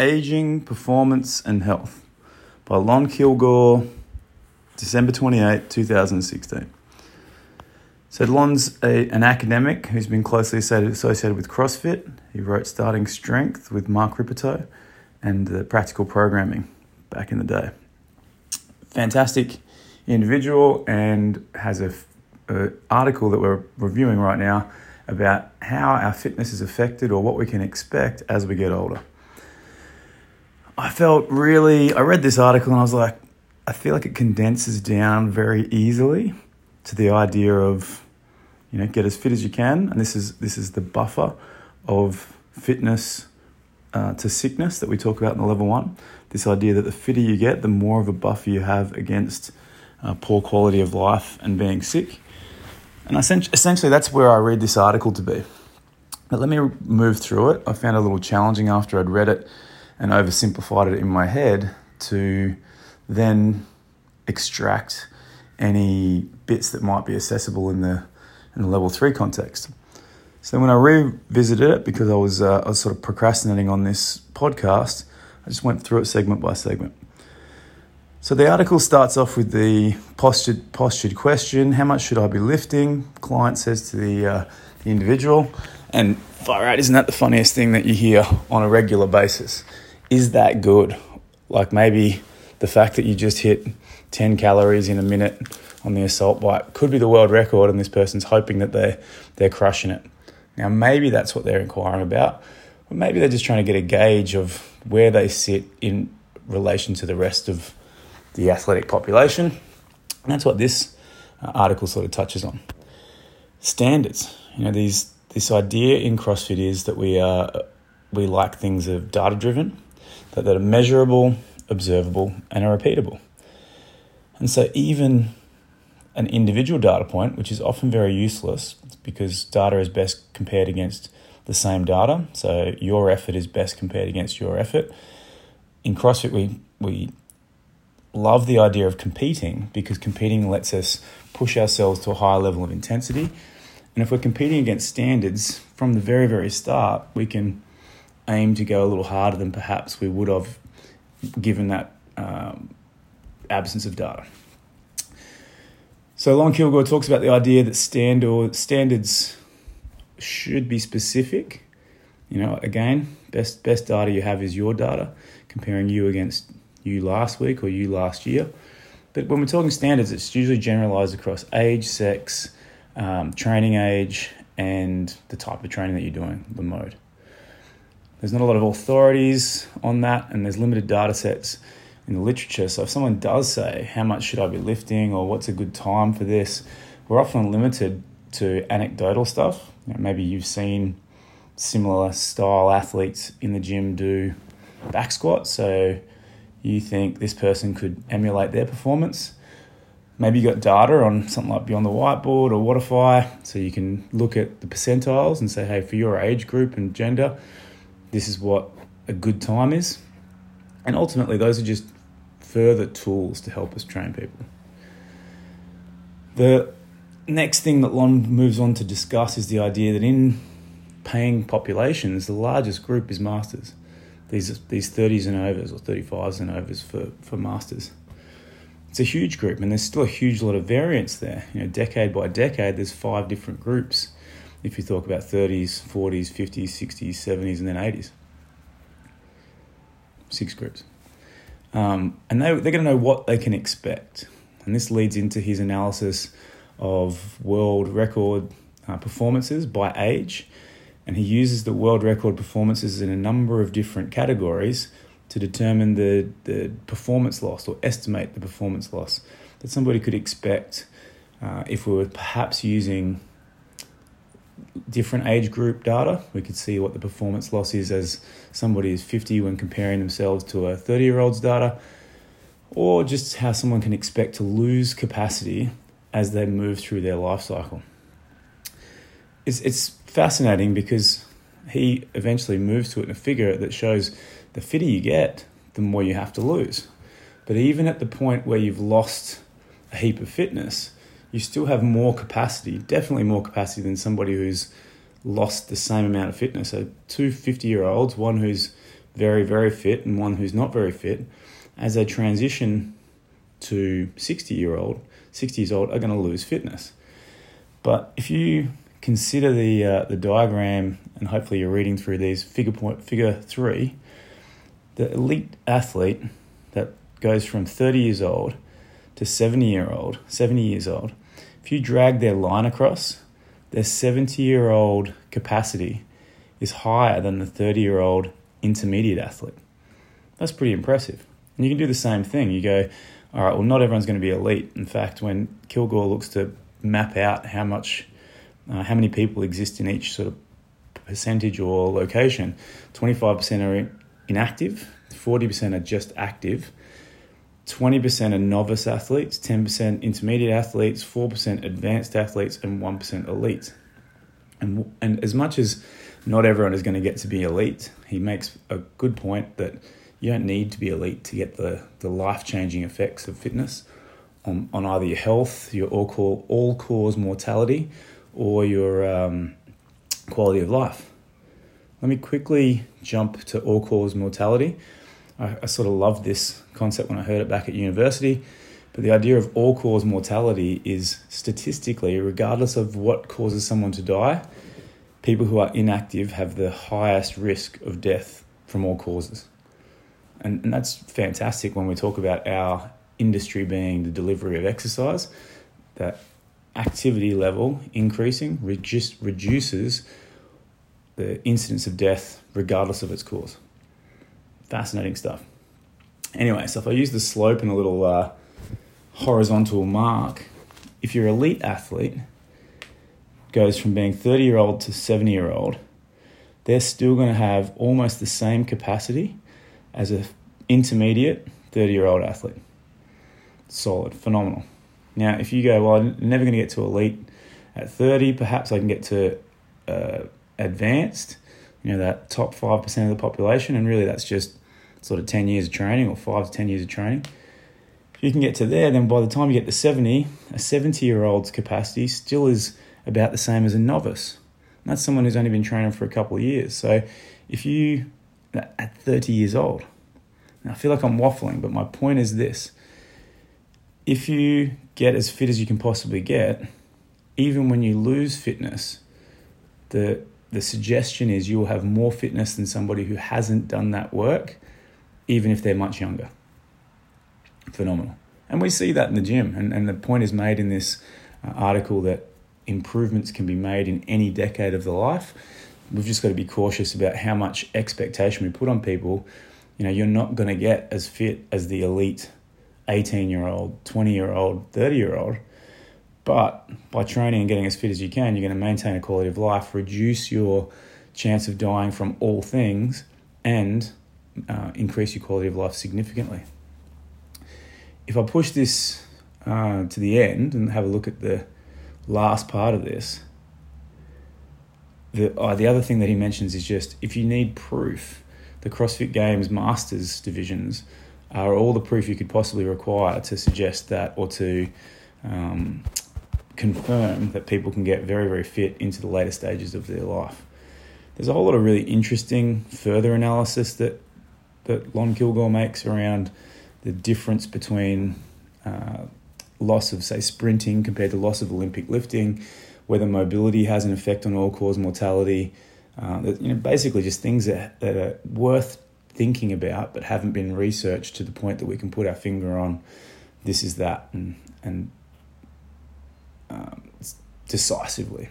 Aging, Performance and Health by Lon Kilgore, December 28, 2016. So Lon's a, an academic who's been closely associated with CrossFit. He wrote Starting Strength with Mark Rippetoe and the Practical Programming back in the day. Fantastic individual and has a, a article that we're reviewing right now about how our fitness is affected or what we can expect as we get older. I felt really, I read this article and I was like, I feel like it condenses down very easily to the idea of, you know, get as fit as you can. And this is, this is the buffer of fitness uh, to sickness that we talk about in the level one. This idea that the fitter you get, the more of a buffer you have against uh, poor quality of life and being sick. And essentially, that's where I read this article to be. But let me move through it. I found it a little challenging after I'd read it and oversimplified it in my head to then extract any bits that might be accessible in the in the level three context. So when I revisited it, because I was uh, I was sort of procrastinating on this podcast, I just went through it segment by segment. So the article starts off with the postured, postured question How much should I be lifting? Client says to the, uh, the individual. And far out, isn't that the funniest thing that you hear on a regular basis? Is that good? Like maybe the fact that you just hit 10 calories in a minute on the assault bike could be the world record, and this person's hoping that they're, they're crushing it. Now, maybe that's what they're inquiring about, but maybe they're just trying to get a gauge of where they sit in relation to the rest of the athletic population. And that's what this uh, article sort of touches on. Standards. You know, these this idea in CrossFit is that we are we like things are data driven, that, that are measurable, observable, and are repeatable. And so even an individual data point, which is often very useless because data is best compared against the same data. So your effort is best compared against your effort. In CrossFit, we, we love the idea of competing because competing lets us push ourselves to a higher level of intensity. And if we're competing against standards from the very, very start, we can aim to go a little harder than perhaps we would have given that um, absence of data. So Lon Kilgore talks about the idea that standard, standards should be specific. You know, again, best best data you have is your data, comparing you against you last week or you last year. But when we're talking standards, it's usually generalized across age, sex, um, training age, and the type of training that you're doing, the mode. There's not a lot of authorities on that, and there's limited data sets in the literature. So if someone does say, How much should I be lifting, or what's a good time for this, we're often limited to anecdotal stuff. You know, maybe you've seen similar style athletes in the gym do back squats. So you think this person could emulate their performance. Maybe you got data on something like Beyond the Whiteboard or Wodify, so you can look at the percentiles and say, hey, for your age group and gender, this is what a good time is. And ultimately, those are just further tools to help us train people. The next thing that Lon moves on to discuss is the idea that in paying populations, the largest group is masters these these 30s and overs or 35s and overs for, for masters. It's a huge group, and there's still a huge lot of variance there. You know, decade by decade, there's five different groups. If you talk about 30s, 40s, 50s, 60s, 70s, and then 80s, six groups, um, and they they're going to know what they can expect, and this leads into his analysis of world record uh, performances by age. And he uses the world record performances in a number of different categories to determine the, the performance loss or estimate the performance loss that somebody could expect uh, if we were perhaps using different age group data. We could see what the performance loss is as somebody is 50 when comparing themselves to a 30 year old's data, or just how someone can expect to lose capacity as they move through their life cycle. It's, it's fascinating because he eventually moves to it in a figure that shows the fitter you get, the more you have to lose. But even at the point where you've lost a heap of fitness, you still have more capacity, definitely more capacity than somebody who's lost the same amount of fitness. So, two 50 year olds, one who's very, very fit and one who's not very fit, as they transition to 60 year old, 60 years old, are going to lose fitness. But if you consider the uh, the diagram, and hopefully you're reading through these figure point figure three, the elite athlete that goes from 30 years old to 70 year old, 70 years old, if you drag their line across, their 70 year old capacity is higher than the 30 year old intermediate athlete. That's pretty impressive. And you can do the same thing. You go, all right, well, not everyone's going to be elite. In fact, when Kilgore looks to map out how much, uh, how many people exist in each sort of percentage or location, 25% are inactive, 40% are just active, 20% are novice athletes, 10% intermediate athletes, 4% advanced athletes, and 1% elite. And, and as much as not everyone is going to get to be elite, he makes a good point that you don't need to be elite to get the, the life changing effects of fitness on, on either your health, your all, call, all cause mortality, or your um, quality of life. Let me quickly jump to all cause mortality. I, I sort of loved this concept when I heard it back at university. But the idea of all cause mortality is statistically, regardless of what causes someone to die, people who are inactive have the highest risk of death from all causes. And, and that's fantastic when we talk about our industry being the delivery of exercise, that activity level increasing reduce, reduces the incidence of death regardless of its cause. Fascinating stuff. Anyway, so if I use the slope and a little uh, horizontal mark, if your elite athlete goes from being 30 year old to 70 year old, they're still going to have almost the same capacity as an intermediate 30 year old athlete. Solid, phenomenal. Now, if you go, well, I'm never going to get to elite at 30, perhaps I can get to uh, advanced, you know, that top 5% of the population, and really that's just sort of 10 years of training or 5 to 10 years of training. If you can get to there, then by the time you get to 70, a 70 year old's capacity still is about the same as a novice. And that's someone who's only been training for a couple of years. So if you, at 30 years old, I feel like I'm waffling, but my point is this if you get as fit as you can possibly get, even when you lose fitness, the the suggestion is you'll have more fitness than somebody who hasn't done that work even if they're much younger. Phenomenal. And we see that in the gym. And, and the point is made in this uh, article that improvements can be made in any decade of the life. We've just got to be cautious about how much expectation we put on people. You know, you're not going to get as fit as the elite 18 year old, 20 year old, 30 year old. But by training and getting as fit as you can, you're going to maintain a quality of life, reduce your chance of dying from all things, and uh, increase your quality of life significantly. If I push this uh, to the end and have a look at the last part of this, the, uh, the other thing that he mentions is just if you need proof, the CrossFit Games Masters divisions are all the proof you could possibly require to suggest that or to um, confirm that people can get very, very fit into the later stages of their life. There's a whole lot of really interesting further analysis that that Lon Kilgore makes around the difference between uh, loss of, say, sprinting compared to loss of Olympic lifting, whether mobility has an effect on all cause mortality. Uh, you know, basically just things that, that are worth thinking about but haven't been researched to the point that we can put our finger on this is that and, and um, decisively.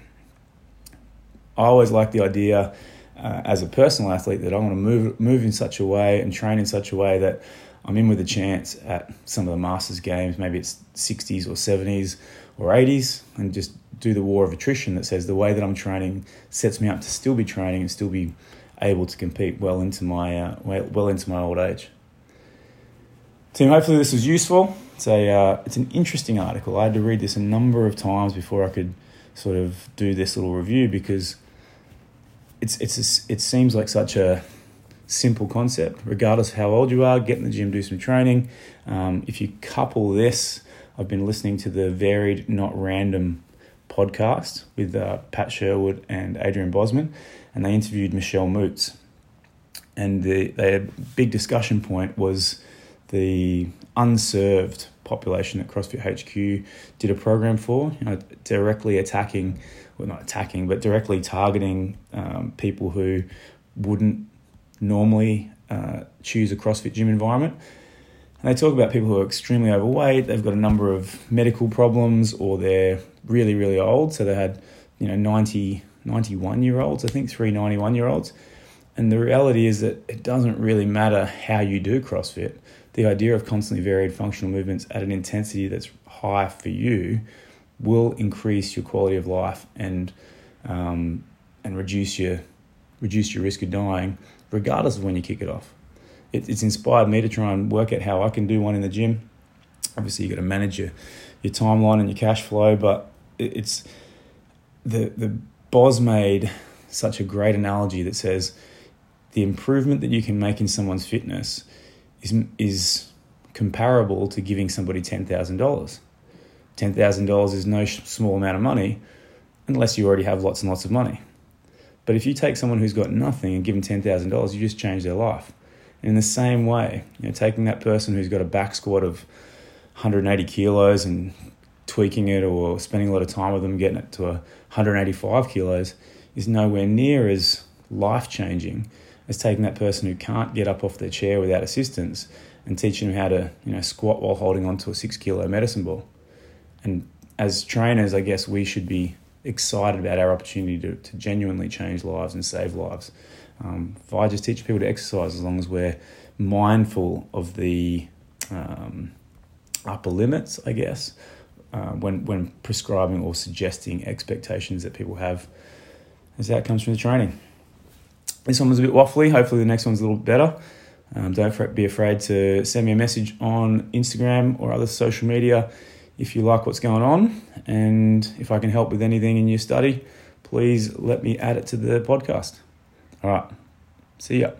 I always like the idea uh, as a personal athlete that I want to move move in such a way and train in such a way that I'm in with a chance at some of the Masters games. Maybe it's 60s or 70s or 80s, and just do the war of attrition that says the way that I'm training sets me up to still be training and still be able to compete well into my uh, well into my old age. Team, hopefully this was useful. It's a uh, it's an interesting article. I had to read this a number of times before I could sort of do this little review because it's it's it seems like such a simple concept. Regardless of how old you are, get in the gym, do some training. Um, if you couple this, I've been listening to the Varied Not Random podcast with uh, Pat Sherwood and Adrian Bozman, and they interviewed Michelle Moots. and the, their big discussion point was the unserved population that CrossFit HQ did a program for, you know, directly attacking, well, not attacking, but directly targeting um, people who wouldn't normally uh, choose a CrossFit gym environment. And they talk about people who are extremely overweight, they've got a number of medical problems, or they're really, really old. So they had, you know, 90, 91 year olds, I think, three 91 year olds. And the reality is that it doesn't really matter how you do CrossFit. The idea of constantly varied functional movements at an intensity that's high for you will increase your quality of life and um, and reduce your reduce your risk of dying, regardless of when you kick it off. It, it's inspired me to try and work out how I can do one in the gym. Obviously, you got to manage your your timeline and your cash flow, but it, it's the the Boz made such a great analogy that says the improvement that you can make in someone's fitness is is comparable to giving somebody ten thousand dollars. Ten thousand dollars is no small amount of money, unless you already have lots and lots of money. But if you take someone who's got nothing and give them ten thousand dollars, you just change their life. And in the same way, you know, taking that person who's got a back squat of 180 kilos and tweaking it or spending a lot of time with them getting it to 185 kilos is nowhere near as life changing as taking that person who can't get up off their chair without assistance and teaching them how to you know squat while holding onto a six kilo medicine ball. And as trainers, I guess we should be excited about our opportunity to, to genuinely change lives and save lives. Um, if I just teach people to exercise, as long as we're mindful of the um, upper limits, I guess, uh, when when prescribing or suggesting expectations that people have as outcomes from the training. This one was a bit waffly. Hopefully, the next one's a little better. Um, don't be afraid to send me a message on Instagram or other social media if you like what's going on. And if I can help with anything in your study, please let me add it to the podcast. All right. See ya.